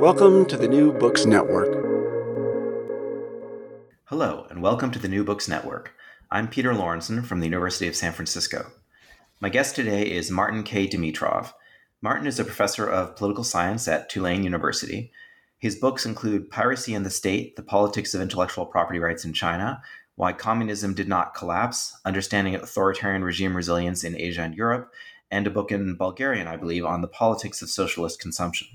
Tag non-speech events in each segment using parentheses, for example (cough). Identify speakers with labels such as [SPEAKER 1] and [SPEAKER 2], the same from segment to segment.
[SPEAKER 1] Welcome to the New Books Network.
[SPEAKER 2] Hello, and welcome to the New Books Network. I'm Peter Lorentzen from the University of San Francisco. My guest today is Martin K. Dimitrov. Martin is a professor of political science at Tulane University. His books include Piracy and the State The Politics of Intellectual Property Rights in China, Why Communism Did Not Collapse, Understanding Authoritarian Regime Resilience in Asia and Europe, and a book in Bulgarian, I believe, on the politics of socialist consumption.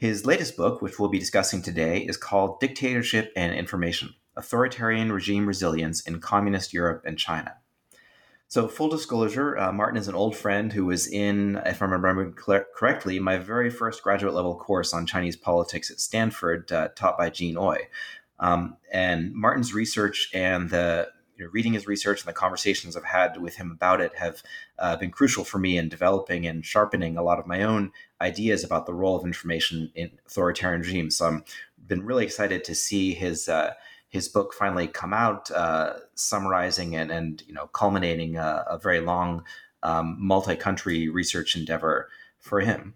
[SPEAKER 2] His latest book, which we'll be discussing today, is called Dictatorship and Information Authoritarian Regime Resilience in Communist Europe and China. So, full disclosure, uh, Martin is an old friend who was in, if I'm remembering correctly, my very first graduate level course on Chinese politics at Stanford, uh, taught by Jean Oi. Um, and Martin's research and the you know, reading his research and the conversations I've had with him about it have uh, been crucial for me in developing and sharpening a lot of my own ideas about the role of information in authoritarian regimes. So I'm been really excited to see his uh, his book finally come out, uh, summarizing and and you know culminating a, a very long um, multi-country research endeavor for him.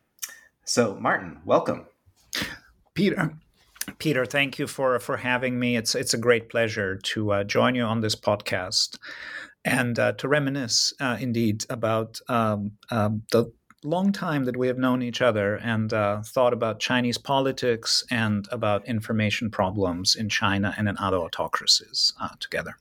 [SPEAKER 2] So Martin, welcome.
[SPEAKER 3] Peter, Peter, thank you for for having me. It's it's a great pleasure to uh, join you on this podcast and uh, to reminisce, uh, indeed, about um, um, the long time that we have known each other and uh, thought about Chinese politics and about information problems in China and in other autocracies uh, together.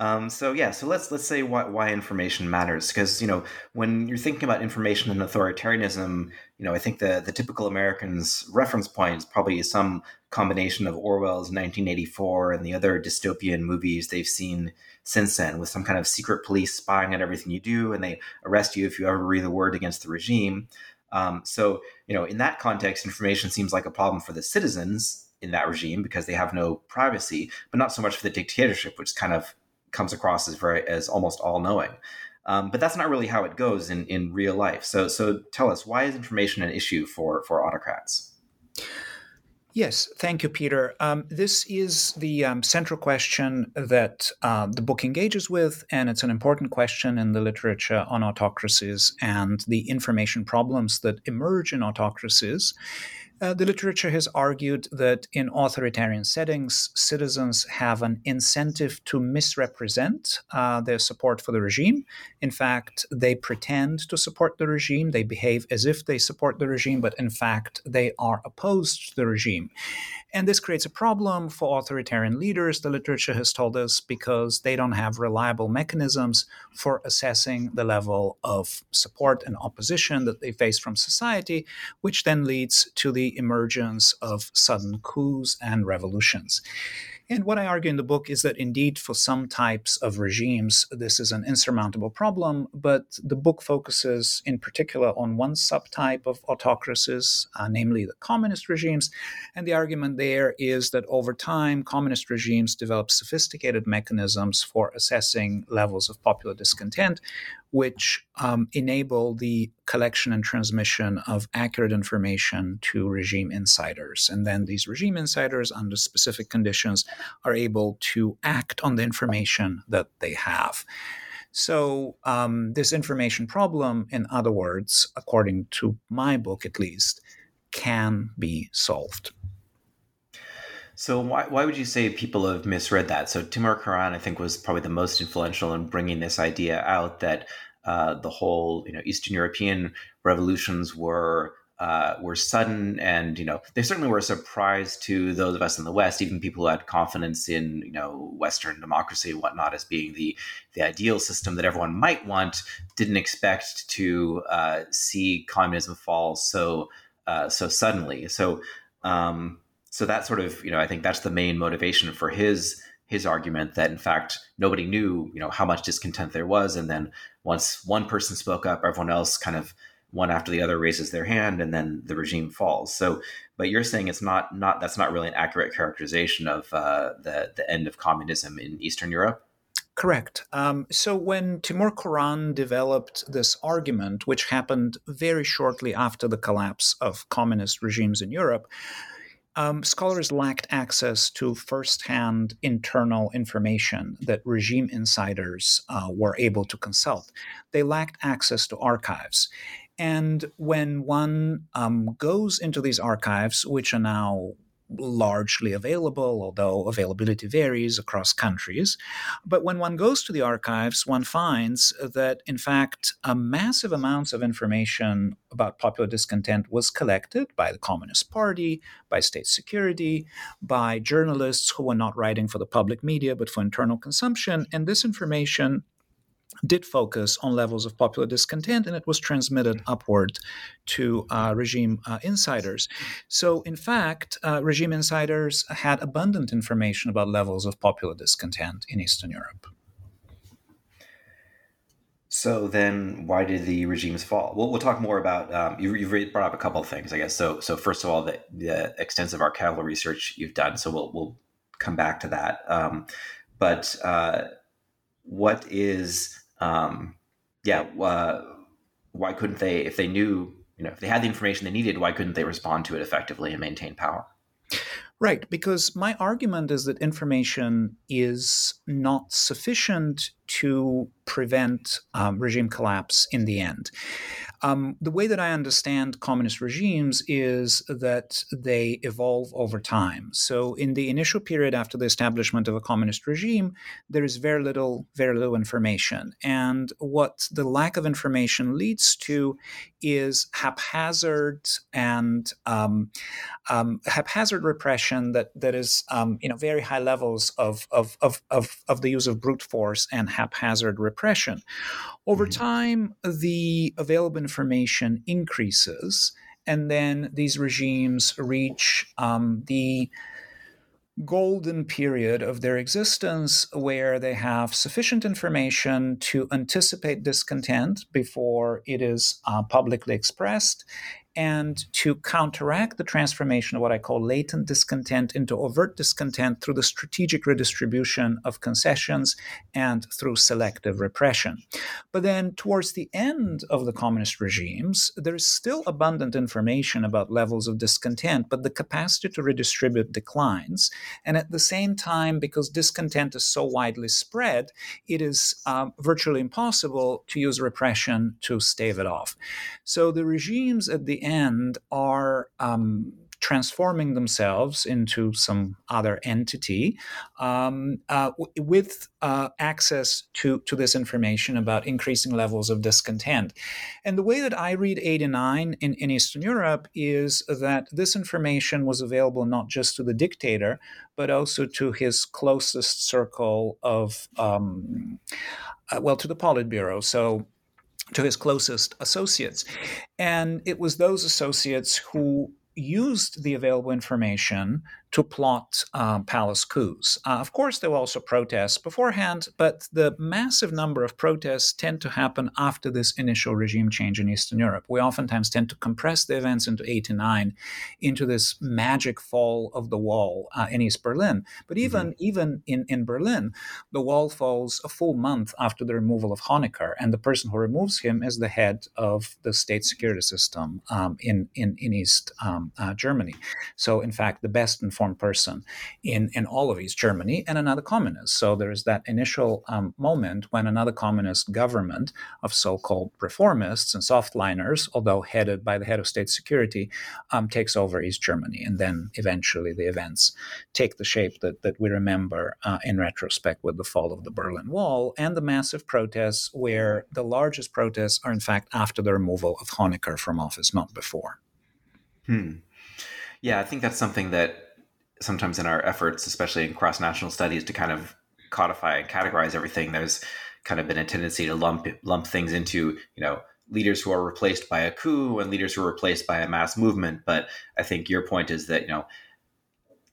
[SPEAKER 2] Um, so yeah, so let's let's say why, why information matters because you know when you're thinking about information and authoritarianism, you know I think the the typical American's reference point is probably some combination of Orwell's 1984 and the other dystopian movies they've seen since then, with some kind of secret police spying on everything you do, and they arrest you if you ever breathe a word against the regime. Um, so you know in that context, information seems like a problem for the citizens in that regime because they have no privacy, but not so much for the dictatorship, which kind of comes across as very as almost all knowing. Um, but that's not really how it goes in, in real life. So so tell us why is information an issue for for autocrats?
[SPEAKER 3] Yes, thank you, Peter. Um, this is the um, central question that uh, the book engages with, and it's an important question in the literature on autocracies and the information problems that emerge in autocracies. Uh, the literature has argued that in authoritarian settings, citizens have an incentive to misrepresent uh, their support for the regime. In fact, they pretend to support the regime, they behave as if they support the regime, but in fact, they are opposed to the regime. And this creates a problem for authoritarian leaders, the literature has told us, because they don't have reliable mechanisms for assessing the level of support and opposition that they face from society, which then leads to the emergence of sudden coups and revolutions. And what I argue in the book is that indeed, for some types of regimes, this is an insurmountable problem, but the book focuses in particular on one subtype of autocracies, uh, namely the communist regimes. And the argument there is that over time, communist regimes develop sophisticated mechanisms for assessing levels of popular discontent, which um, enable the collection and transmission of accurate information to regime insiders. And then these regime insiders, under specific conditions, are able to act on the information that they have. So, um, this information problem, in other words, according to my book at least, can be solved.
[SPEAKER 2] So why, why would you say people have misread that? So Timur Kuran, I think, was probably the most influential in bringing this idea out that uh, the whole you know Eastern European revolutions were uh, were sudden and you know they certainly were a surprise to those of us in the West, even people who had confidence in you know Western democracy and whatnot as being the the ideal system that everyone might want, didn't expect to uh, see communism fall so uh, so suddenly. So. Um, so that sort of you know i think that's the main motivation for his his argument that in fact nobody knew you know how much discontent there was. And then once one person spoke up everyone else kind of one after the other raises their hand and then the regime falls. So but you're saying it's not not that's not really an accurate characterization of uh, the the end of communism in eastern europe?
[SPEAKER 3] Correct. Um, so when Timur Kuran developed this argument, which happened very shortly after the collapse of communist regimes in Europe, um, scholars lacked access to firsthand internal information that regime insiders uh, were able to consult. They lacked access to archives. And when one um, goes into these archives, which are now largely available, although availability varies across countries. But when one goes to the archives, one finds that, in fact, massive amounts of information about popular discontent was collected by the Communist Party, by state security, by journalists who were not writing for the public media but for internal consumption. And this information did focus on levels of popular discontent and it was transmitted upward to uh, regime uh, insiders. So, in fact, uh, regime insiders had abundant information about levels of popular discontent in Eastern Europe.
[SPEAKER 2] So then, why did the regimes fall? We'll, we'll talk more about. Um, you, have brought up a couple of things, I guess. So, so first of all, the, the extensive archival research you've done. So we'll we'll come back to that. Um, but uh, what is um, yeah, uh, why couldn't they, if they knew, you know, if they had the information they needed, why couldn't they respond to it effectively and maintain power?
[SPEAKER 3] Right, because my argument is that information is not sufficient to prevent um, regime collapse in the end. Um, the way that I understand communist regimes is that they evolve over time. So, in the initial period after the establishment of a communist regime, there is very little, very little information. And what the lack of information leads to is haphazard and um, um, haphazard repression that that is, um, you know, very high levels of of, of of of the use of brute force and haphazard repression. Over mm-hmm. time, the available information increases, and then these regimes reach um, the golden period of their existence where they have sufficient information to anticipate discontent before it is uh, publicly expressed and to counteract the transformation of what I call latent discontent into overt discontent through the strategic redistribution of concessions and through selective repression. But then, towards the end of the communist regimes, there is still abundant information about levels of discontent, but the capacity to redistribute declines. And at the same time, because discontent is so widely spread, it is um, virtually impossible to use repression to stave it off. So the regimes at the end are um, transforming themselves into some other entity um, uh, w- with uh, access to, to this information about increasing levels of discontent. And the way that I read 89 in, in Eastern Europe is that this information was available not just to the dictator, but also to his closest circle of, um, uh, well, to the Politburo. So to his closest associates. And it was those associates who used the available information to plot um, palace coups. Uh, of course, there were also protests beforehand, but the massive number of protests tend to happen after this initial regime change in Eastern Europe. We oftentimes tend to compress the events into 89 into this magic fall of the wall uh, in East Berlin. But even, mm-hmm. even in, in Berlin, the wall falls a full month after the removal of Honecker, and the person who removes him is the head of the state security system um, in, in, in East um, uh, Germany. So, in fact, the best informed person in, in all of East Germany and another communist. So, there's that initial um, moment when another communist government of so called reformists and softliners, although headed by the head of state security, um, takes over East Germany. And then eventually the events take the shape that, that we remember uh, in retrospect with the fall of the Berlin Wall and the massive protests, where the largest protests are, in fact, after the removal of Honecker from office, not before.
[SPEAKER 2] Hmm. Yeah, I think that's something that sometimes in our efforts, especially in cross national studies, to kind of codify and categorize everything, there's kind of been a tendency to lump lump things into you know leaders who are replaced by a coup and leaders who are replaced by a mass movement. But I think your point is that you know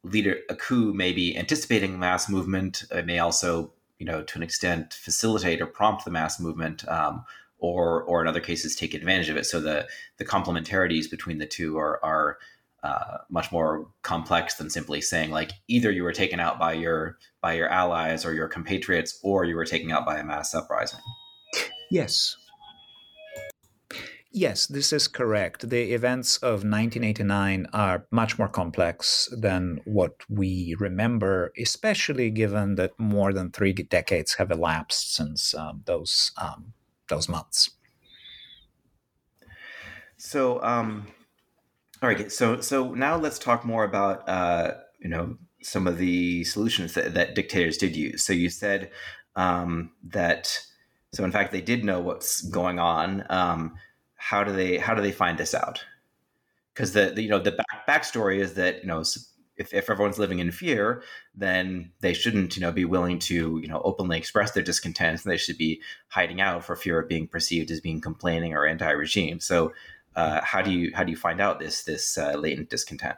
[SPEAKER 2] leader a coup may be anticipating mass movement. It may also you know to an extent facilitate or prompt the mass movement. Um, or, or in other cases, take advantage of it. So the the complementarities between the two are are uh, much more complex than simply saying like either you were taken out by your by your allies or your compatriots or you were taken out by a mass uprising.
[SPEAKER 3] Yes. Yes, this is correct. The events of 1989 are much more complex than what we remember, especially given that more than three decades have elapsed since um, those um, those months.
[SPEAKER 2] So, um, all right. So so now let's talk more about uh, you know some of the solutions that, that dictators did use. So you said um, that so in fact they did know what's going on. Um, how do they how do they find this out? Because the, the, you know the back, backstory is that you know if, if everyone's living in fear, then they shouldn't you know be willing to you know openly express their discontent, and they should be hiding out for fear of being perceived as being complaining or anti-regime. So uh, how do you how do you find out this this uh, latent discontent?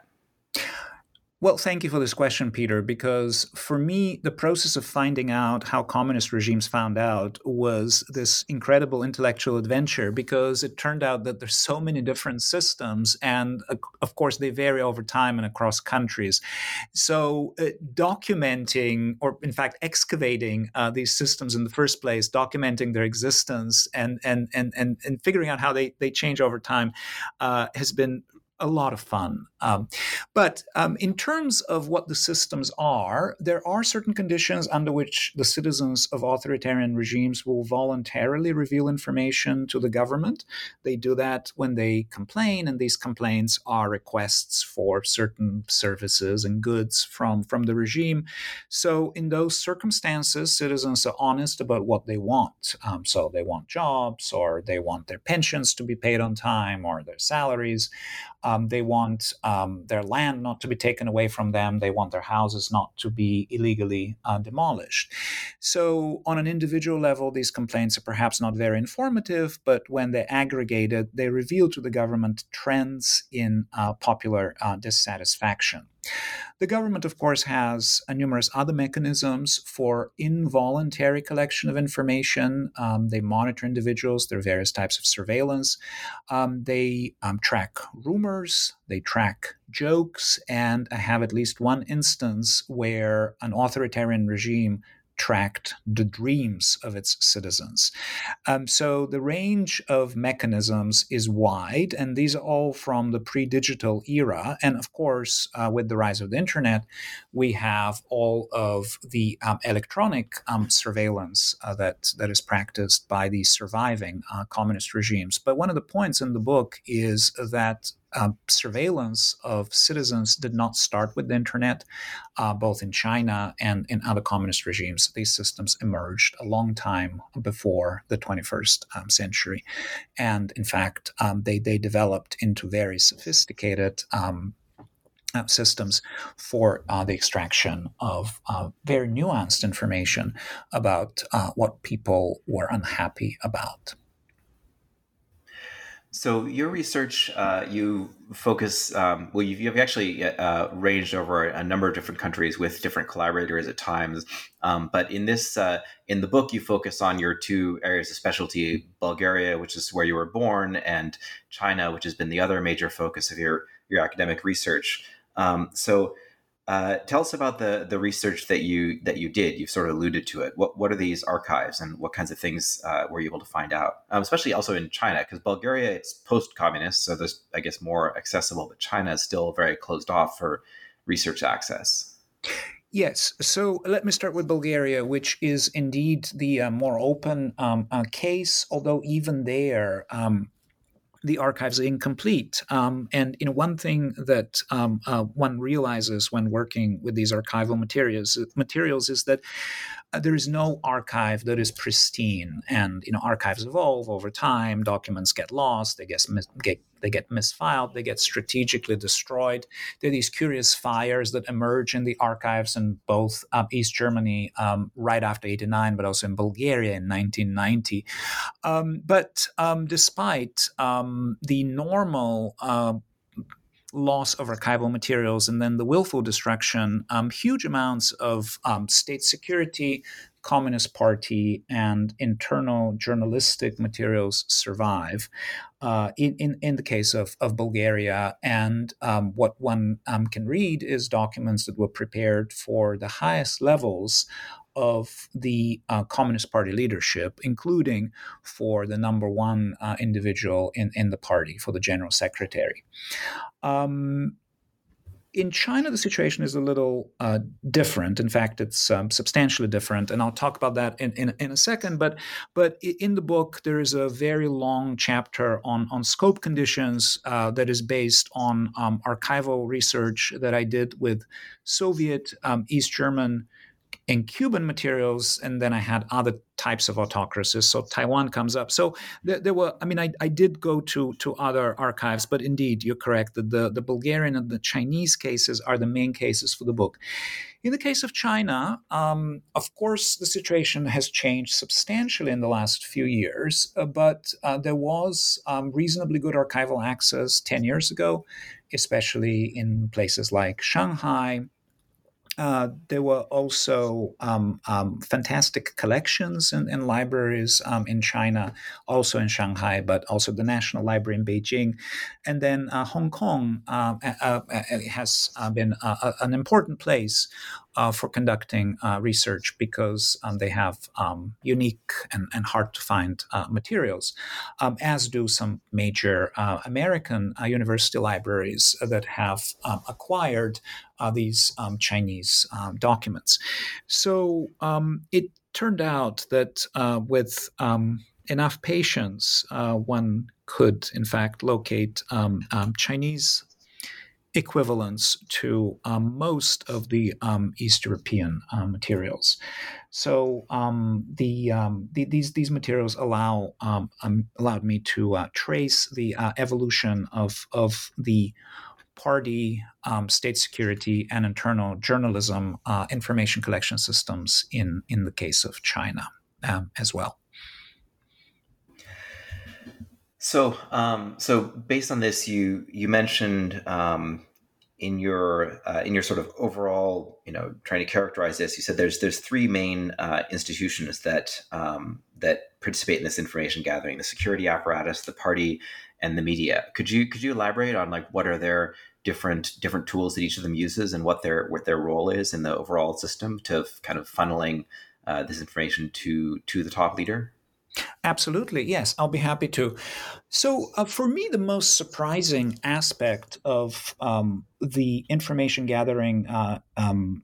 [SPEAKER 3] Well, thank you for this question, Peter, because for me, the process of finding out how communist regimes found out was this incredible intellectual adventure because it turned out that there's so many different systems and uh, of course they vary over time and across countries. So uh, documenting or in fact excavating uh, these systems in the first place, documenting their existence and and and and, and figuring out how they, they change over time uh, has been a lot of fun. Um, but um, in terms of what the systems are, there are certain conditions under which the citizens of authoritarian regimes will voluntarily reveal information to the government. They do that when they complain, and these complaints are requests for certain services and goods from, from the regime. So, in those circumstances, citizens are honest about what they want. Um, so, they want jobs, or they want their pensions to be paid on time, or their salaries. Um, they want um, their land not to be taken away from them. They want their houses not to be illegally uh, demolished. So, on an individual level, these complaints are perhaps not very informative, but when they're aggregated, they reveal to the government trends in uh, popular uh, dissatisfaction. The government, of course, has numerous other mechanisms for involuntary collection of information. Um, they monitor individuals, there are various types of surveillance. Um, they um, track rumors, they track jokes, and I have at least one instance where an authoritarian regime tracked the dreams of its citizens. Um, so the range of mechanisms is wide, and these are all from the pre digital era. And of course, uh, with the rise of the internet, we have all of the um, electronic um, surveillance uh, that, that is practiced by these surviving uh, communist regimes. But one of the points in the book is that um, surveillance of citizens did not start with the internet, uh, both in China and in other communist regimes. These systems emerged a long time before the 21st um, century. And in fact, um, they, they developed into very sophisticated um, uh, systems for uh, the extraction of uh, very nuanced information about uh, what people were unhappy about.
[SPEAKER 2] So your research, uh, you focus, um, well, you've, you've actually uh, ranged over a number of different countries with different collaborators at times. Um, but in this, uh, in the book, you focus on your two areas of specialty: Bulgaria, which is where you were born, and China, which has been the other major focus of your your academic research. Um, so uh, tell us about the the research that you that you did. You've sort of alluded to it. What what are these archives, and what kinds of things uh, were you able to find out? Um, especially also in China, because Bulgaria it's post communist, so there's I guess more accessible, but China is still very closed off for research access.
[SPEAKER 3] Yes. So let me start with Bulgaria, which is indeed the uh, more open um, uh, case, although even there, um, the archives are incomplete. Um, and you know, one thing that um, uh, one realizes when working with these archival materials materials is that there is no archive that is pristine. And you know, archives evolve over time. Documents get lost. They get, mis- get they get misfiled. They get strategically destroyed. There are these curious fires that emerge in the archives in both um, East Germany um, right after '89, but also in Bulgaria in 1990. Um, but um, despite um, the normal uh, loss of archival materials and then the willful destruction, um, huge amounts of um, state security, Communist Party, and internal journalistic materials survive. Uh, in, in, in the case of, of Bulgaria, and um, what one um, can read is documents that were prepared for the highest levels of the uh, Communist Party leadership, including for the number one uh, individual in, in the party, for the general secretary. Um, in China, the situation is a little uh, different. In fact, it's um, substantially different, and I'll talk about that in, in, in, a second. But but in the book, there is a very long chapter on on scope conditions uh, that is based on um, archival research that I did with Soviet, um, East German, in Cuban materials, and then I had other types of autocracies. So Taiwan comes up. So there, there, were, I mean, I, I did go to to other archives, but indeed, you're correct that the, the Bulgarian and the Chinese cases are the main cases for the book. In the case of China, um, of course, the situation has changed substantially in the last few years, uh, but uh, there was um, reasonably good archival access 10 years ago, especially in places like Shanghai uh, there were also um, um, fantastic collections in, in libraries um, in China, also in Shanghai, but also the National Library in Beijing. And then uh, Hong Kong uh, uh, uh has been an important place uh, for conducting uh, research because um, they have um, unique and, and, hard to find uh, materials, um, as do some major uh, American uh, university libraries that have um, acquired uh, these um, Chinese um, documents. So it turned out that with enough patience, one could, in fact, locate Chinese equivalents to um, most of the um, East European uh, materials. So um, the, um, the, these these materials allow um, allowed me to uh, trace the uh, evolution of of the party, state security, and internal journalism uh, information collection systems in in the case of China as well.
[SPEAKER 2] So, um, so based on this, you you mentioned um, in your uh, in your sort of overall, you know, trying to characterize this. You said there's there's three main uh, institutions that um, that participate in this information gathering: the security apparatus, the party, and the media. Could you could you elaborate on like what are their different different tools that each of them uses and what their what their role is in the overall system to kind of funneling uh, this information to to the top leader?
[SPEAKER 3] Absolutely, yes, I'll be happy to. So, uh, for me, the most surprising aspect of um, the information gathering uh, um,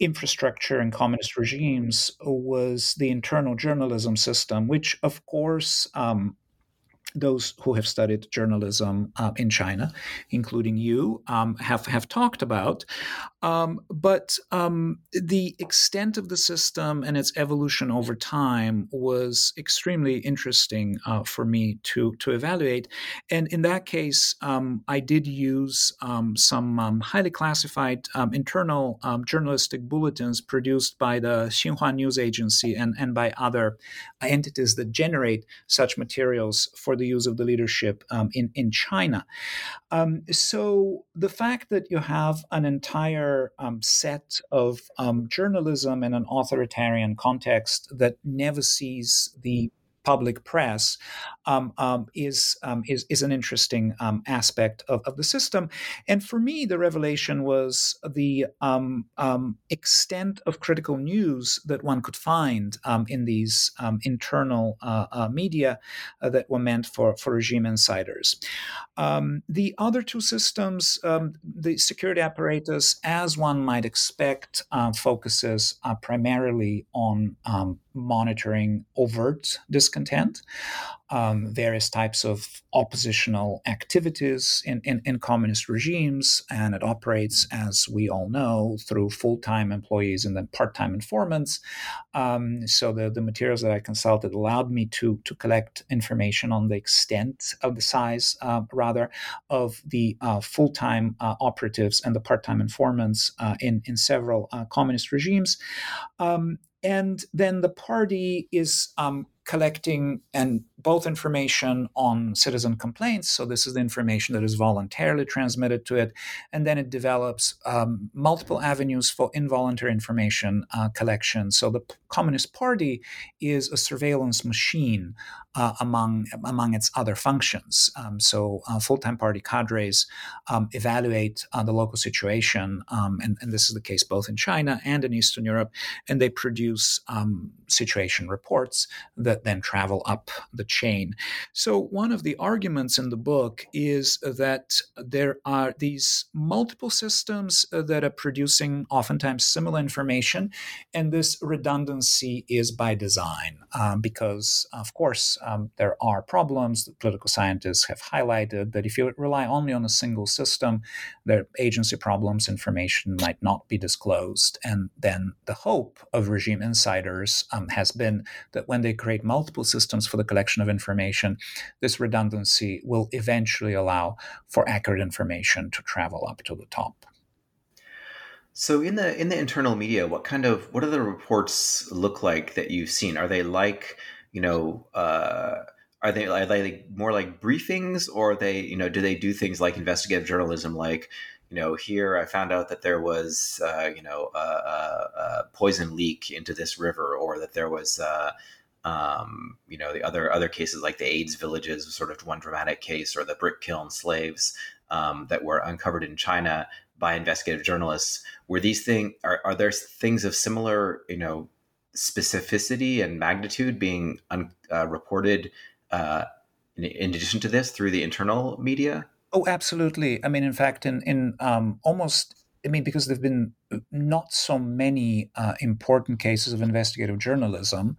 [SPEAKER 3] infrastructure in communist regimes was the internal journalism system, which, of course, um, those who have studied journalism uh, in China, including you, um, have have talked about. Um, but um, the extent of the system and its evolution over time was extremely interesting uh, for me to to evaluate. And in that case, um, I did use um, some um, highly classified internal journalistic bulletins produced by the Xinhua News Agency and and by other entities that generate such materials for the use of the leadership um, in in China. Um, so the fact that you have an entire um, set of um, journalism in an authoritarian context that never sees the public press um, um, is, um, is, is an interesting um, aspect of, of the system. And for me, the revelation was the um, um, extent of critical news that one could find in these internal uh, uh, media uh, that were meant for, for regime insiders. the other two systems, the security apparatus, as one might expect, uh, focuses uh, primarily on monitoring overt discontent um, various types of oppositional activities in, in, in, communist regimes, and it operates, as we all know, through full time employees and then part time informants. Um, so the, the materials that I consulted allowed me to, to collect information on the extent of the size, uh, rather, of the uh, full time uh, operatives and the part time informants uh, in, in several uh, communist regimes. Um, and then the party is um, collecting and both information on citizen complaints. So this is the information that is voluntarily transmitted to it, and then it develops um, multiple avenues for involuntary information uh, collection. So the Communist Party is a surveillance machine uh, among among its other functions. Um, so uh, full-time party cadres um, evaluate uh, the local situation, um, and, and, this is the case both in China and in Eastern Europe, and they produce um, situation reports that then travel up the chain. So one of the arguments in the book is that there are these multiple systems uh, that are producing oftentimes similar information, and this redundancy is by design um, because, of course um, there are problems that political scientists have highlighted that if you rely only on a single system, there are agency problems, information might not be disclosed. And then the hope of regime insiders um, has been that when they create multiple systems for the collection of information, this redundancy will eventually allow for accurate information to travel up to the top.
[SPEAKER 2] So in the in the internal media, what kind of what do the reports look like that you've seen? Are they like you know, uh, are they are they more like briefings, or they you know do they do things like investigative journalism, like you know here I found out that there was uh, you know a, a, a, poison leak into this river, or that there was. Uh, um, you know the other other cases like the AIDS villages sort of one dramatic case, or the brick kiln slaves um, that were uncovered in China by investigative journalists. Were these things are, are there things of similar you know specificity and magnitude being un, uh, reported uh, in, in, addition to this through the internal media?
[SPEAKER 3] Oh, absolutely. I mean, in fact, in in um, almost, I mean, because there've been not so many uh, important cases of investigative journalism.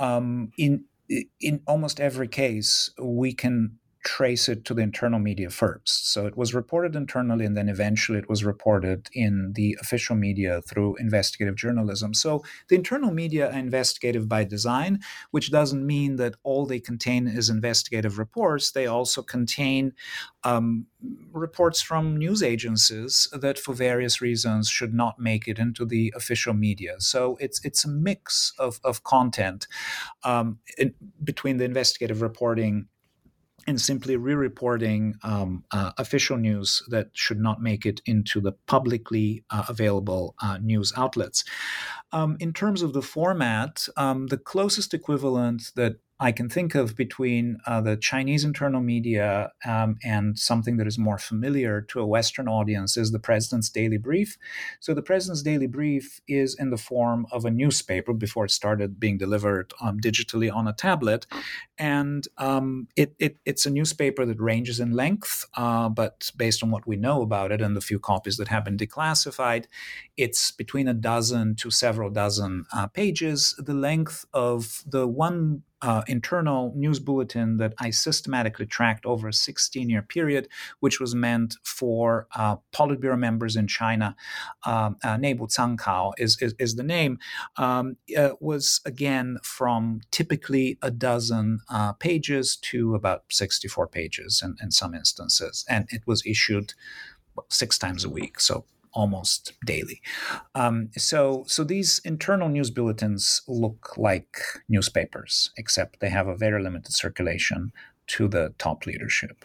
[SPEAKER 3] Um, in in almost every case, we can trace it to the internal media first. So it was reported internally, and then eventually it was reported in the official media through investigative journalism. So the internal media are investigative by design, which doesn't mean that all they contain is investigative reports. They also contain um, reports from news agencies that, for various reasons, should not make it into the official media. So it's it's a mix of of content um, in, between the investigative reporting and simply re-reporting um, uh, official news that should not make it into the publicly uh, available uh, news outlets. Um, in terms of the format, um, the closest equivalent that I can think of between uh, the Chinese internal media um, and something that is more familiar to a Western audience is the President's Daily Brief. So, the President's Daily Brief is in the form of a newspaper before it started being delivered um, digitally on a tablet. And um, it, it, it's a newspaper that ranges in length, uh, but based on what we know about it and the few copies that have been declassified, it's between a dozen to several dozen uh, pages. The length of the one uh, internal news bulletin that I systematically tracked over a 16 year period, which was meant for uh, Politburo members in China. Um, uh, Neibu Cankao is, is, is, the name, um, uh, was again from typically a dozen uh, pages to about 64 pages in, in some instances. And it was issued six times a week. So almost daily. Um, so, so these internal news bulletins look like newspapers, except they have a very limited circulation to the top leadership.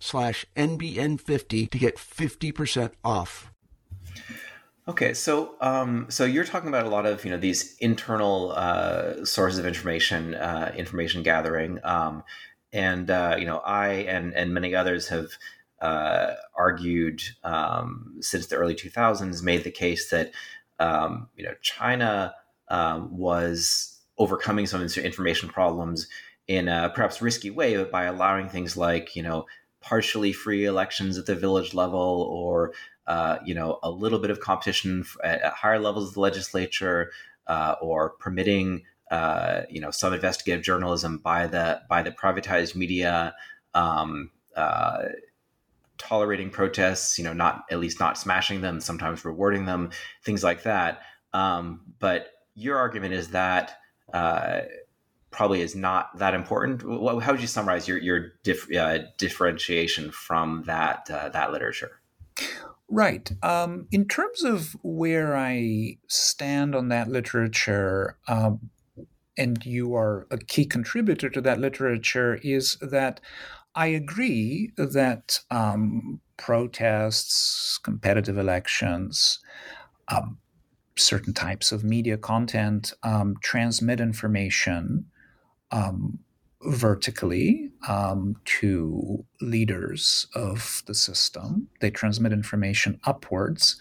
[SPEAKER 1] slash NBN50 to get 50% off.
[SPEAKER 2] Okay, so um, so you're talking about a lot of you know these internal uh, sources of information, uh, information gathering, um, and uh, you know I and and many others have uh, argued um, since the early 2000s, made the case that um, you know China um, was overcoming some of these information problems in a perhaps risky way, but by allowing things like you know partially free elections at the village level or uh, you know a little bit of competition at, at higher levels of the legislature uh, or permitting uh, you know some investigative journalism by the by the privatized media um, uh, tolerating protests you know not at least not smashing them sometimes rewarding them things like that. Um, but your argument is that uh, probably is not that important. How would you summarize your your dif- uh, differentiation from that uh, that literature?
[SPEAKER 3] Right. Um, in terms of where I stand on that literature, um, and you are a key contributor to that literature, is that I agree that um, protests, competitive elections, um, certain types of media content um, transmit information um, vertically um, to leaders of the system. They transmit information upwards.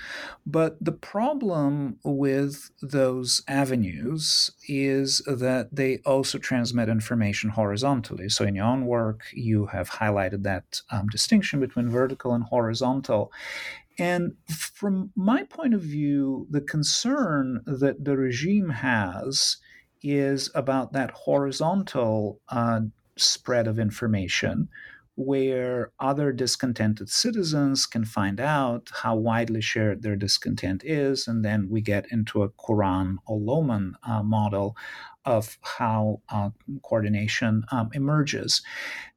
[SPEAKER 3] But the problem with those avenues is that they also transmit information horizontally. So in your own work, you have highlighted that um, distinction between vertical and horizontal. And from my point of view, the concern that the regime has is about that horizontal uh, spread of information where other discontented citizens can find out how widely shared their discontent is. And then we get into a Kuran or Lohmann uh, model of how uh, coordination um, emerges.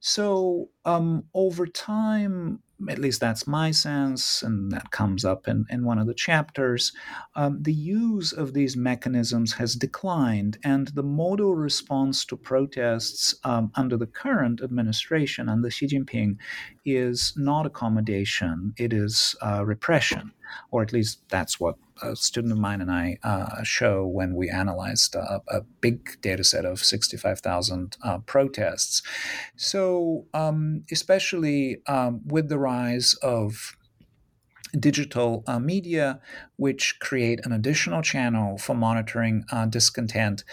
[SPEAKER 3] So um, over time, at least that's my sense, and that comes up in, in one of the chapters, um, the use of these mechanisms has declined, and the modal response to protests um, under the current administration, under Xi Jinping, is not accommodation, it is uh, repression, or at least that's what a student of mine and I uh, show when we analyzed a, a big data set of 65,000 uh, protests. So, um, especially um, with the rise of digital uh, media, which create an additional channel for monitoring uh, discontent.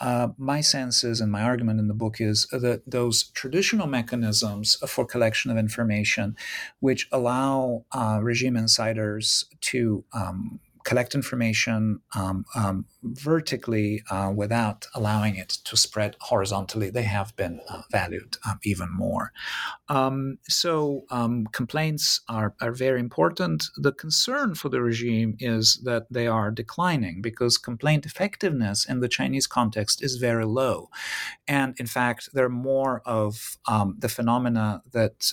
[SPEAKER 3] Uh, my sense is, and my argument in the book is that those traditional mechanisms for collection of information, which allow uh, regime insiders to um, collect information um, um, vertically uh, without allowing it to spread horizontally, they have been uh, valued um, even more. Um, so um, complaints are, are very important. The concern for the regime is that they are declining because complaint effectiveness in the Chinese context is very low. And in fact, there are more of um, the phenomena that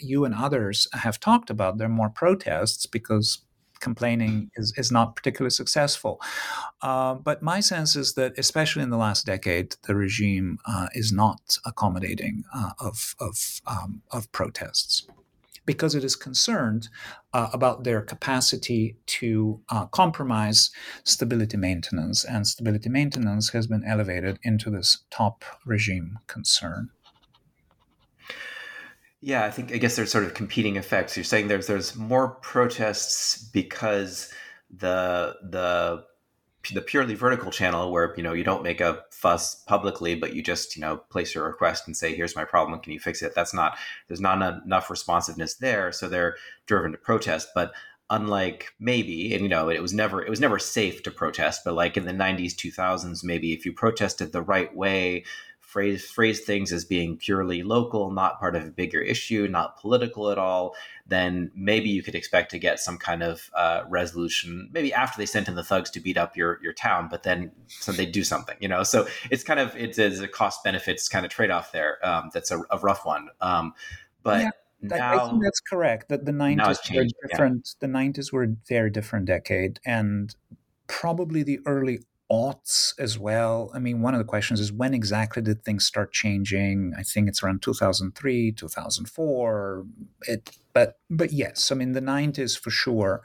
[SPEAKER 3] you and others have talked about. There are more protests because complaining is, is not particularly successful. Uh, but my sense is that, especially in the last decade, the regime uh, is not accommodating uh, of of, um, of protests because it is concerned uh, about their capacity to uh, compromise stability maintenance, and stability maintenance has been elevated into this top regime concern.
[SPEAKER 2] Yeah, I think I guess there's sort of competing effects. You're saying there's there's more protests because the the the purely vertical channel where you know you don't make a fuss publicly but you just you know place your request and say here's my problem can you fix it that's not there's not enough responsiveness there so they're driven to protest but unlike maybe and you know it was never it was never safe to protest but like in the 90s 2000s maybe if you protested the right way phrase phrase things as being purely local, not part of a bigger issue, not political at all, then maybe you could expect to get some kind of uh, resolution. Maybe after they sent in the thugs to beat up your your town, but then so they do something, you know. So it's kind of it's, it's a cost benefits kind of trade off there. Um, that's a, a, rough one. Um, but yeah. Now,
[SPEAKER 3] I think that's correct. That the nineties were different. Yeah. The nineties were a very different decade, and probably the early aughts as well. I mean, one of the questions is when exactly did things start changing? I think it's around 2003, 2004. It, but but yes, I mean the 90s for sure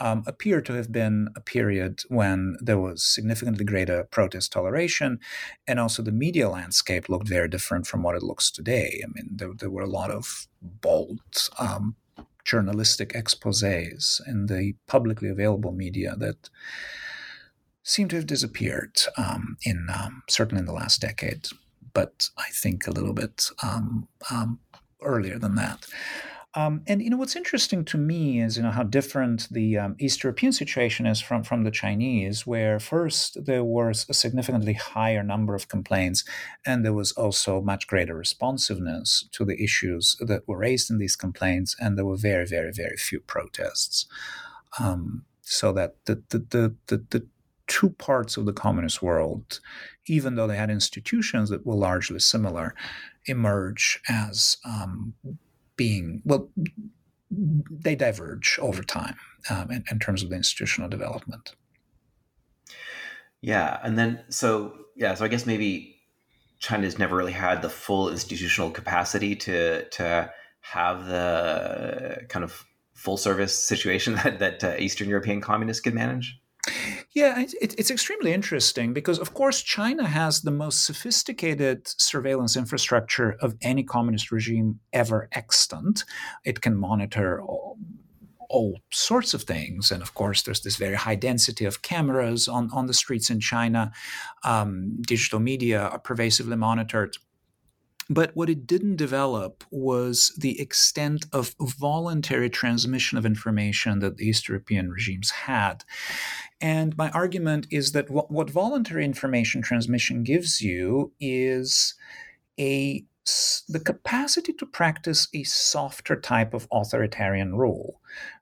[SPEAKER 3] um, appear to have been a period when there was significantly greater protest toleration, and also the media landscape looked very different from what it looks today. I mean, there, there were a lot of bold. Um, journalistic exposés in the publicly available media that seem to have disappeared um, in um, certainly in the last decade, but I think a little bit um, um earlier than that. Um, and you know what's interesting to me is you know how different the um, East European situation is from from the Chinese, where first there was a significantly higher number of complaints, and there was also much greater responsiveness to the issues that were raised in these complaints, and there were very very very few protests. so that the the the the, the two parts of the communist world, even though they had institutions that were largely similar, emerge as um, being, well, they diverge over time um, in, in terms of the institutional development.
[SPEAKER 2] Yeah. And then, so, yeah, so I guess maybe China's never really had the full institutional capacity to, to have the kind of full service situation (laughs) that, that uh, Eastern European communists could manage?
[SPEAKER 3] Yeah, it, it's extremely interesting because, of course, China has the most sophisticated surveillance infrastructure of any communist regime ever extant. It can monitor all, all sorts of things. And of course, there's this very high density of cameras on, on the streets in China. Um, digital media are pervasively monitored. But what it didn't develop was the extent of voluntary transmission of information that the East European regimes had. And my argument is that what, what voluntary information transmission gives you is a the capacity to practice a softer type of authoritarian rule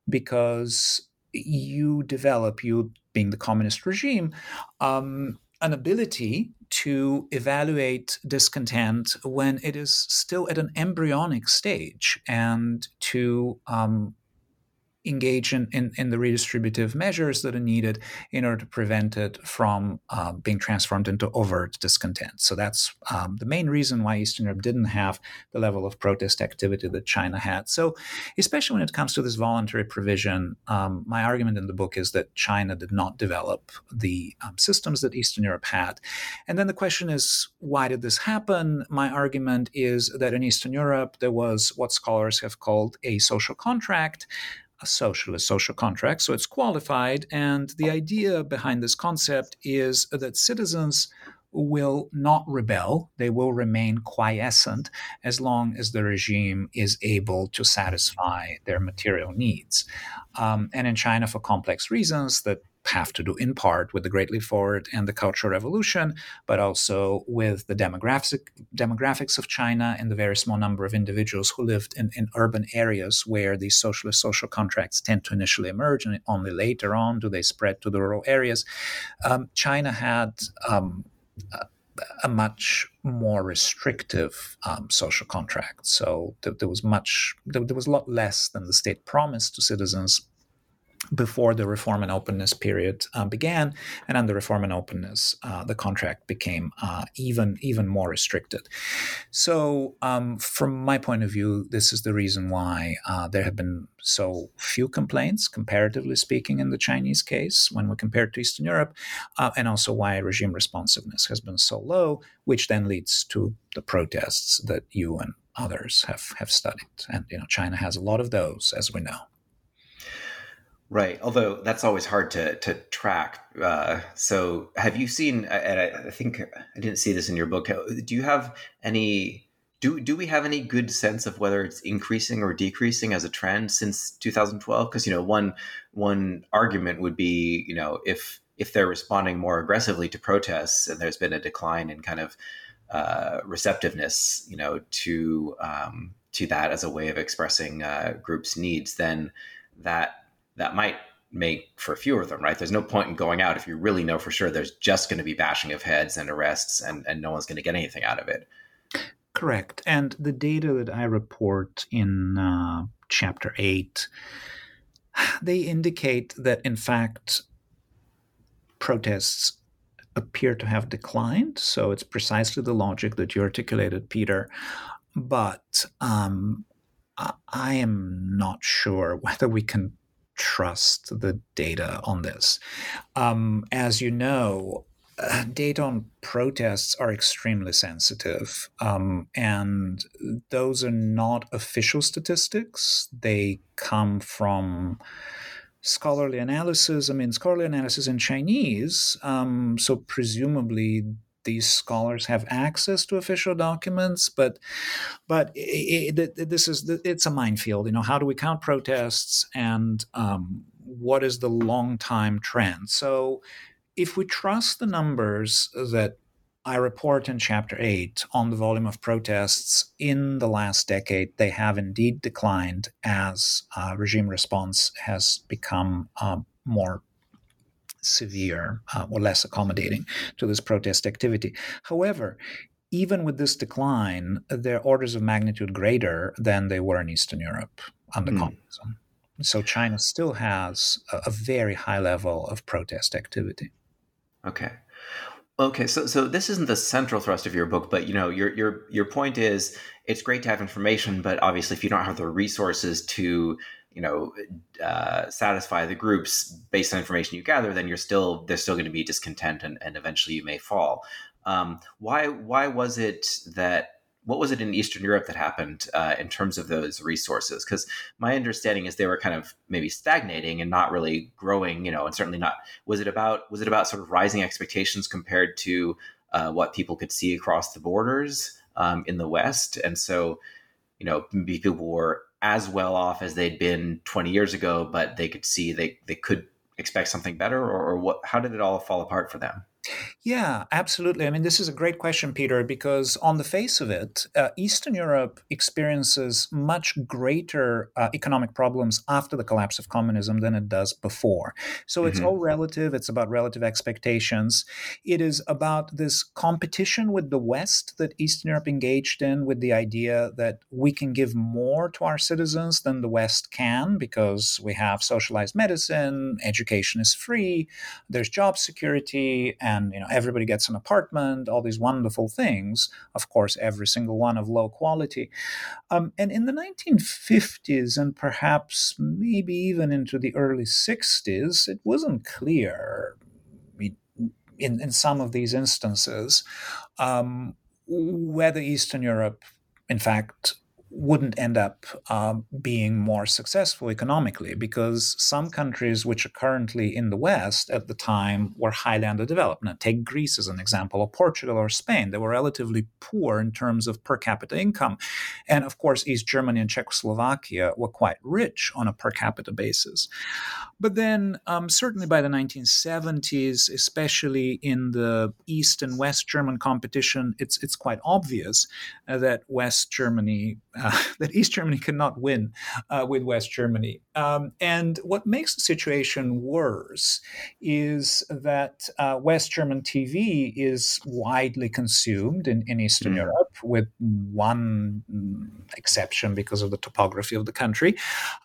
[SPEAKER 3] because you develop, you being the communist regime, um, an ability to evaluate discontent when it is still at an embryonic stage and to um, engage in, in, in, the redistributive measures that are needed in order to prevent it from uh, being transformed into overt discontent. So that's um, the main reason why Eastern Europe didn't have the level of protest activity that China had. So, especially when it comes to this voluntary provision, um, my argument in the book is that China did not develop the um, systems that Eastern Europe had. And then the question is, why did this happen? My argument is that in Eastern Europe, there was what scholars have called a social contract a socialist social contract. So it's qualified. And the idea behind this concept is that citizens will not rebel. They will remain quiescent as long as the regime is able to satisfy their material needs. Um, and in China, for complex reasons that have to do in part with the Great Leap Forward and the Cultural Revolution, but also with the demographic, demographics of China and the very small number of individuals who lived in, in urban areas where these socialist social contracts tend to initially emerge, and only later on do they spread to the rural areas. Um, China had um, a, much more restrictive um, social contract. So th- there was much, there, there was a lot less than the state promised to citizens before the reform and openness period uh, began, and under reform and openness, uh, the contract became uh, even even more restricted. So, um, from my point of view, this is the reason why uh, there have been so few complaints, comparatively speaking, in the Chinese case when we compare it to Eastern Europe, uh, and also why regime responsiveness has been so low, which then leads to the protests that you and others have, have studied. And you know, China has a lot of those, as we know.
[SPEAKER 2] Right. Although that's always hard to to track. Uh, so, have you seen? And I, I, think I didn't see this in your book. Do you have any? Do do we have any good sense of whether it's increasing or decreasing as a trend since 2012? Because you know, one one argument would be, you know, if if they're responding more aggressively to protests and there's been a decline in kind of uh, receptiveness, you know, to um, to that as a way of expressing uh, groups' needs, then that that might make for fewer of them, right? There's no point in going out if you really know for sure there's just going to be bashing of heads and arrests and, and no one's going to get anything out of it.
[SPEAKER 3] Correct. And the data that I report in uh, chapter eight, (sighs) they indicate that in fact, protests appear to have declined. So it's precisely the logic that you articulated, Peter. But um, I am not sure (laughs) whether we can trust the data on this. Um, as you know, uh, data on protests are extremely sensitive, um, and those are not official statistics. They come from scholarly analysis. I mean, scholarly analysis in Chinese, um, so presumably these scholars have access to official documents, but but it, it, this is it's a minefield. You know, how do we count protests, and um, what is the long time trend? So, if we trust the numbers that I report in chapter 8 on the volume of protests in the last decade. They have indeed declined as uh, regime response has become uh, more severe uh, or less accommodating to this protest activity. However, even with this decline, they're orders of magnitude greater than they were in Eastern Europe under mm. communism. So China still has a, a very high level of protest activity.
[SPEAKER 2] Okay. Okay, so so this isn't the central thrust of your book, but you know your your your point is it's great to have information, but obviously if you don't have the resources to you know uh, satisfy the groups based on information you gather, then you're still there's still going to be discontent, and, and eventually you may fall. Um, why why was it that what was it in Eastern Europe that happened uh, in terms of those resources? Because my understanding is they were kind of maybe stagnating and not really growing. You know, and certainly not. Was it about was it about sort of rising expectations compared to uh, what people could see across the borders um, in the West? And so, you know, people were as well off as they'd been 20 years ago, but they could see they they could expect something better, or, or what? How did it all fall apart for them?
[SPEAKER 3] Yeah, absolutely. I mean, this is a great question, Peter, because on the face of it, uh, Eastern Europe experiences much greater uh, economic problems after the collapse of communism than it does before. So mm-hmm. it's all relative. It's about relative expectations. It is about this competition with the West that Eastern Europe engaged in with the idea that we can give more to our citizens than the West can because we have socialized medicine, education is free, there's job security, and and you know everybody gets an apartment all these wonderful things of course every single one of low quality. Um, and in the 1950s and perhaps maybe even into the early 60s it wasn't clear in, in some of these instances um, whether eastern europe in fact wouldn't end up uh, being more successful economically because some countries which are currently in the West at the time were highly underdeveloped. Now, take Greece as an example, or Portugal or Spain. They were relatively poor in terms of per capita income. And of course, East Germany and Czechoslovakia were quite rich on a per capita basis. But then, um, certainly by the 1970s, especially in the East and West German competition, it's, it's quite obvious uh, that West Germany uh, (laughs) that East Germany cannot win uh, with West Germany. Um, and what makes the situation worse is that uh, West German TV is widely consumed in, in Eastern mm. Europe, with one mm, exception because of the topography of the country.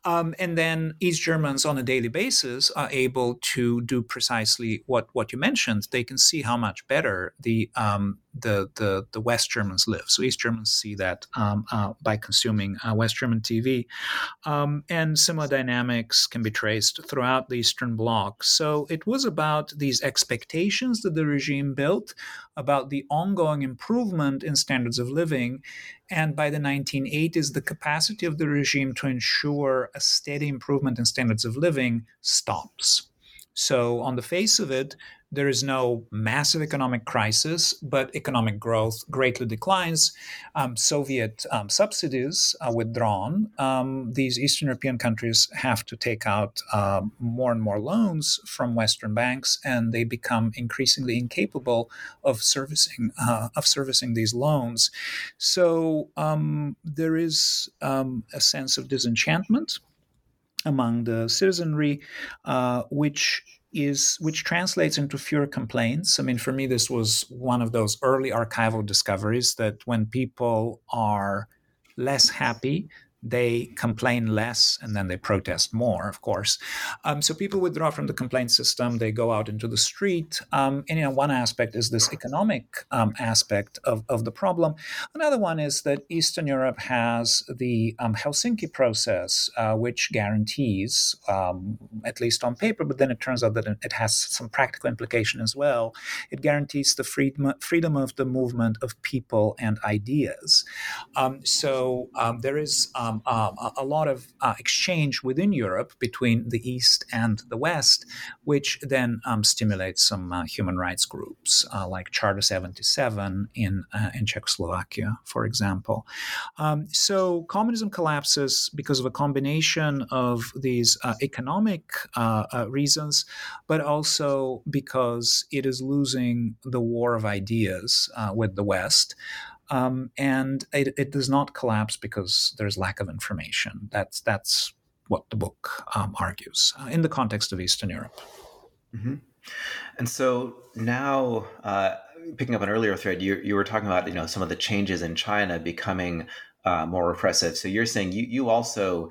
[SPEAKER 3] Um, and then East Germans on a daily basis are able to do precisely what, what you mentioned. They can see how much better the um, the, the, the West Germans live. So East Germans see that um, uh, by consuming uh, West German TV. Um, and similar dynamics can be traced throughout the Eastern Bloc. So it was about these expectations that the regime built about the ongoing improvement in standards of living. And by the 1980s, the capacity of the regime to ensure a steady improvement in standards of living stops. So, on the face of it, there is no massive economic crisis, but economic growth greatly declines. Um, Soviet um, subsidies are withdrawn. Um, these Eastern European countries have to take out uh, more and more loans from Western banks, and they become increasingly incapable of servicing uh, of servicing these loans. So um, there is um, a sense of disenchantment among the citizenry, uh, which is which translates into fewer complaints. I mean, for me, this was one of those early archival discoveries that when people are less happy, they complain less and then they protest more, of course. Um, so people withdraw from the complaint system, they go out into the street. Um, and you know, one aspect is this economic um, aspect of, of the problem. Another one is that Eastern Europe has the um, Helsinki process, uh, which guarantees, um, at least on paper, but then it turns out that it has some practical implication as well. It guarantees the freedom, freedom of the movement of people and ideas. Um, so there is um, uh, a lot of uh, exchange within Europe between the East and the West, which then um, stimulates some uh, human rights groups uh, like Charter 77 in, uh, in Czechoslovakia, for example. Um, so communism collapses because of a combination of these uh, economic reasons, but also because it is losing the war of ideas with the West. Um, and it, it, does not collapse because there's lack of information. That's that's what the book um, argues uh, in the context of Eastern Europe.
[SPEAKER 2] Mm-hmm. And so now, uh, picking up an earlier thread, you, you were talking about you know some of the changes in China becoming uh, more repressive. So you're saying you you also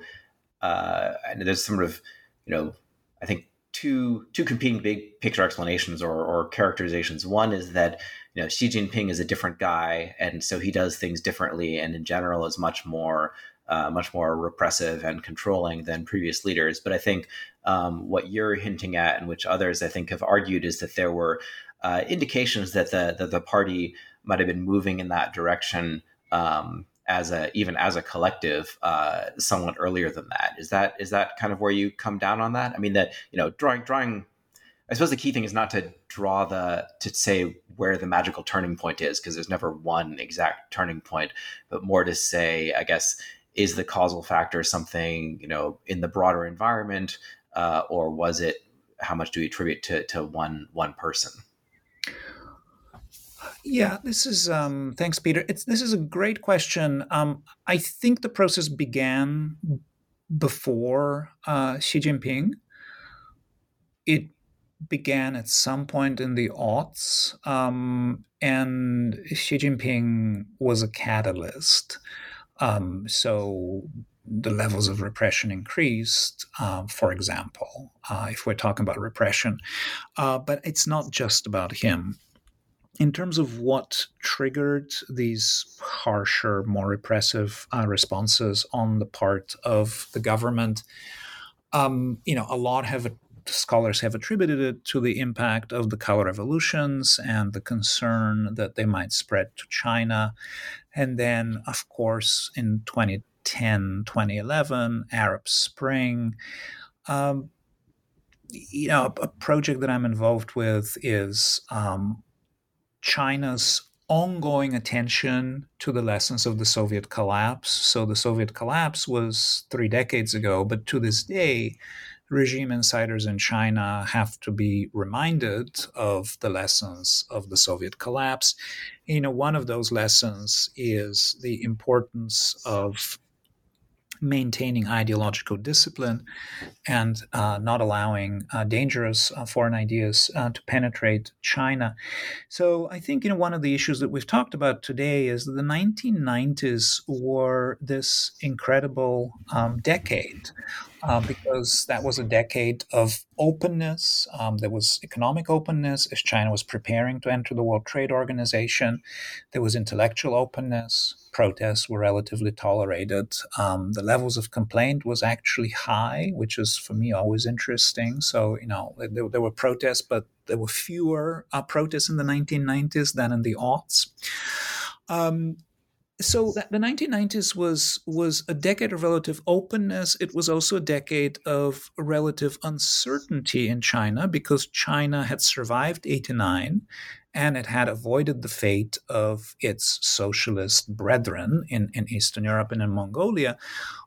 [SPEAKER 2] uh, and there's some sort of you know I think two two competing big picture explanations or, or characterizations. One is that you know Xi Jinping is a different guy, and so he does things differently, and in general is much more uh, much more repressive and controlling than previous leaders. But I think um, what you're hinting at, and which others I think have argued, is that there were uh, indications that the, that the party might have been moving in that direction um, as a even as a collective uh, somewhat earlier than that. Is that is that kind of where you come down on that? I mean that you know drawing drawing I suppose the key thing is not to draw the to say where the magical turning point is because there's never one exact turning point, but more to say, I guess, is the causal factor something you know in the broader environment, uh, or was it how much do we attribute to to one one person?
[SPEAKER 3] Yeah, this is um, thanks, Peter. It's this is a great question. Um, I think the process began before uh, Xi Jinping. It began at some point in the aughts, um, and Xi Jinping was a catalyst. Um, so the levels of repression increased, uh, for example, uh, if we're talking about repression. Uh, but it's not just about him. In terms of what triggered these harsher, more repressive uh, responses on the part of the government, um, you know, a lot have scholars have attributed it to the impact of the color revolutions and the concern that they might spread to China. And then, of course, in 2010, 2011, Arab Spring. Um, you know, a, project that I'm involved with is um, China's ongoing attention to the lessons of the Soviet collapse. So the Soviet collapse was three decades ago, but to this day, regime insiders in China have to be reminded of the lessons of the Soviet collapse. You know, one of those lessons is the importance of maintaining ideological discipline and uh, not allowing uh, dangerous uh, foreign ideas uh, to penetrate China. So I think you know one of the issues that we've talked about today is that the 1990s were this incredible um, decade uh, because that was a decade of openness. Um, there was economic openness as China was preparing to enter the World Trade Organization. There was intellectual openness. Protests were relatively tolerated. Um, the levels of complaint was actually high, which is for me always interesting. So you know there, there were protests, but there were fewer uh, protests in the 1990s than in the aughts. Um, so the 1990s was was a decade of relative openness it was also a decade of relative uncertainty in china because china had survived 89 and it had avoided the fate of its socialist brethren in, in eastern europe and in mongolia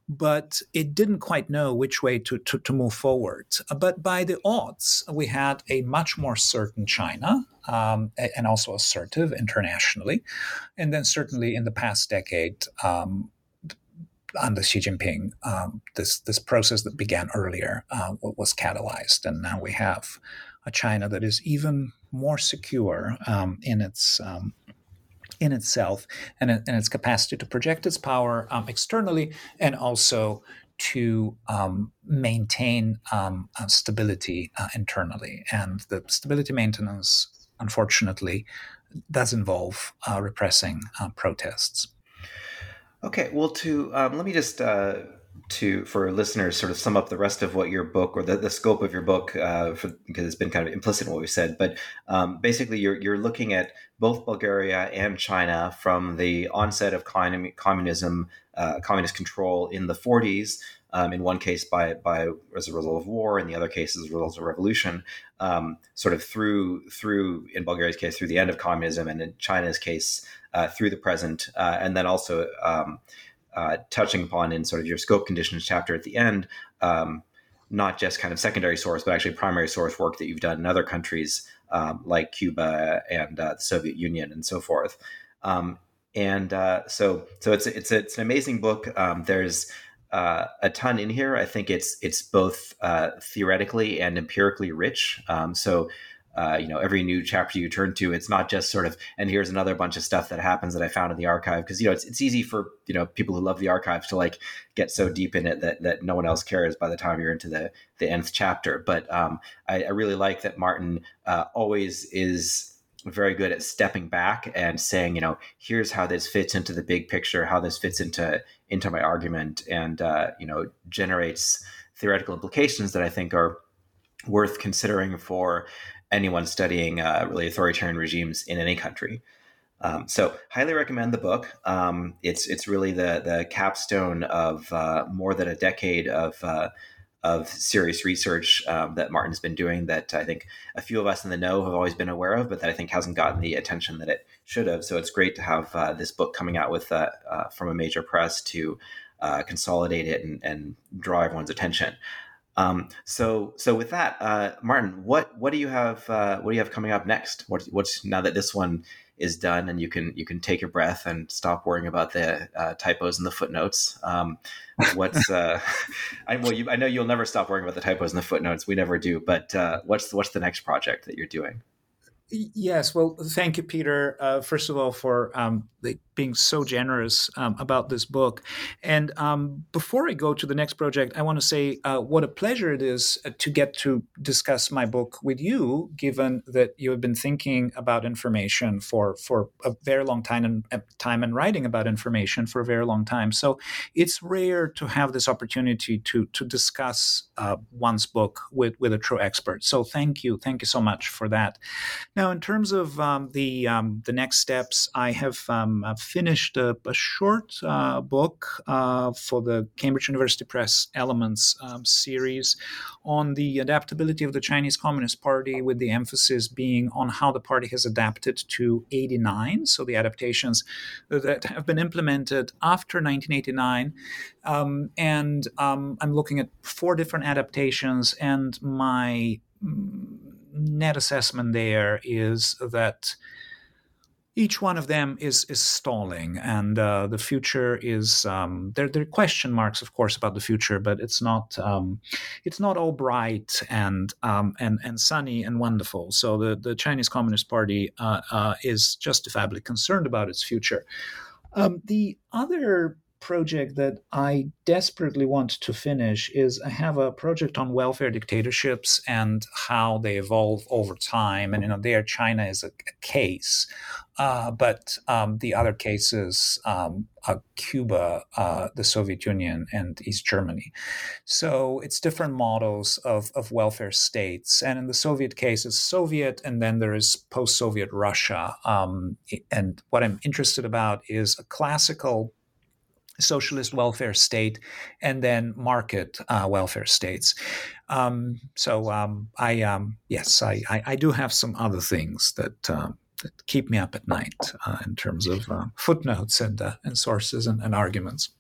[SPEAKER 3] but it didn't quite know which way to, to, to, move forward. But by the odds, we had a much more certain China um, and also assertive internationally. And then, certainly in the past decade, um, under Xi Jinping, um, this, this process that began earlier uh, was catalyzed. And now we have a China that is even more secure um, in its um, in itself and, and its capacity to project its power um, externally and also to um, maintain um, uh, stability uh, internally. And the stability maintenance, unfortunately, does involve uh, repressing uh, protests.
[SPEAKER 2] Okay, well, to um, let me just uh, to for listeners sort of sum up the rest of what your book or the, the scope of your book uh, for, because it's been kind of implicit in what we said but um, basically you're, you're looking at both bulgaria and china from the onset of communism uh, communist control in the 40s um, in one case by, by as a result of war in the other case as a result of revolution um, sort of through through in bulgaria's case through the end of communism and in china's case uh, through the present uh, and then also um, uh, touching upon in sort of your scope conditions chapter at the end, um, not just kind of secondary source, but actually primary source work that you've done in other countries um, like Cuba and uh, the Soviet Union and so forth. Um, and uh, so, so it's it's it's an amazing book. Um, there's uh, a ton in here. I think it's it's both uh, theoretically and empirically rich. Um, so uh, you know every new chapter you turn to it's not just sort of and here's another bunch of stuff that happens that i found in the archive. Because you know it's, it's easy for you know people who love the archives to like get so deep in it that that no one else cares by the time you're into the the nth chapter. But um, I, I, really like that martin uh, always is very good at stepping back and saying you know here's how this fits into the big picture how this fits into into my argument and uh, you know generates theoretical implications that i think are worth considering for anyone studying uh, really authoritarian regimes in any country. Um, so, highly recommend the book. Um, it's it's really the the capstone of uh, more than a decade of uh, of serious research um, that Martin's been doing. That I think a few of us in the know have always been aware of, but that I think hasn't gotten the attention that it should have. So, it's great to have uh, this book coming out with uh, uh, from a major press to consolidate it and, and draw everyone's attention. Um, so so with that, uh, Martin, what what do you have uh, what do you have coming up next? What, what's now that this one is done and you can you can take a breath and stop worrying about the uh, typos and the footnotes. Um, what's (laughs) uh, (laughs) I well you, I know you'll never stop worrying about the typos and the footnotes. We never do. But uh, what's what's the next project that you're doing?
[SPEAKER 3] Yes, well, thank you, Peter. Uh, first of all, for um, being so generous um, about this book. And um, before I go to the next project, I want to say uh, what a pleasure it is uh, to get to discuss my book with you, given that you have been thinking about information for for a very long time and uh, time and writing about information for a very long time. So it's rare to have this opportunity to to discuss uh, one's book with with a true expert. So thank you, thank you so much for that. Now, in terms of um, the um, the next steps, I have um, finished a, a short uh, book uh, for the Cambridge University Press Elements um, series on the adaptability of the Chinese Communist Party, with the emphasis being on how the party has adapted to 89, so the adaptations that have been implemented after 1989. Um, and um, I'm looking at four different adaptations, and my mm, net assessment there is that each one of them is is stalling, and uh, the future is um, there. There are question marks, of course, about the future, but it's not um, it's not all bright and um, and and sunny and wonderful. So the the Chinese Communist Party uh, uh, is justifiably concerned about its future. Um, the other project that I desperately want to finish is I have a project on welfare dictatorships and how they evolve over time. And you know, there China is a, a case, uh, but um, the other cases um, Cuba, uh, the Soviet Union, and East Germany. So it's different models of, of welfare states. And in the Soviet case, it's Soviet, and then there is post-Soviet Russia. Um, and what I'm interested about is a classical socialist welfare state and then market uh, welfare states. Um, so um, I um, yes, I, I, I, do have some other things that. Um, that keep me up at night uh, in terms of uh, footnotes and uh, and sources and, and, arguments.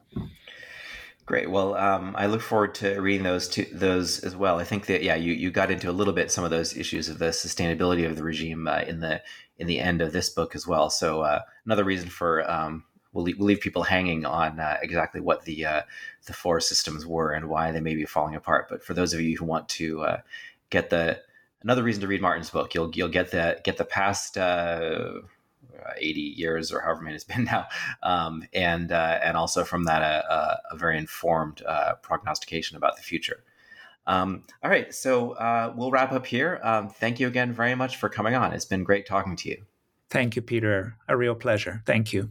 [SPEAKER 2] Great. Well, um, I look forward to reading those to, those as well. I think that yeah, you, you got into a little bit some of those issues of the sustainability of the regime uh, in the in the end of this book as well. So uh, another reason for um, we'll leave, we'll leave people hanging on uh, exactly what the uh, the four systems were and why they may be falling apart. But for those of you who want to uh, get the another reason to read Martin's book, you'll you'll get the get the past. Uh, 80 years or however many it's (laughs) been now um, and uh, and also from that a, a very informed uh, prognostication about the future. Um, all right so we'll wrap up here. Um, thank you again very much for coming on. It's been great talking to you.
[SPEAKER 3] Thank you peter. A real pleasure. Thank you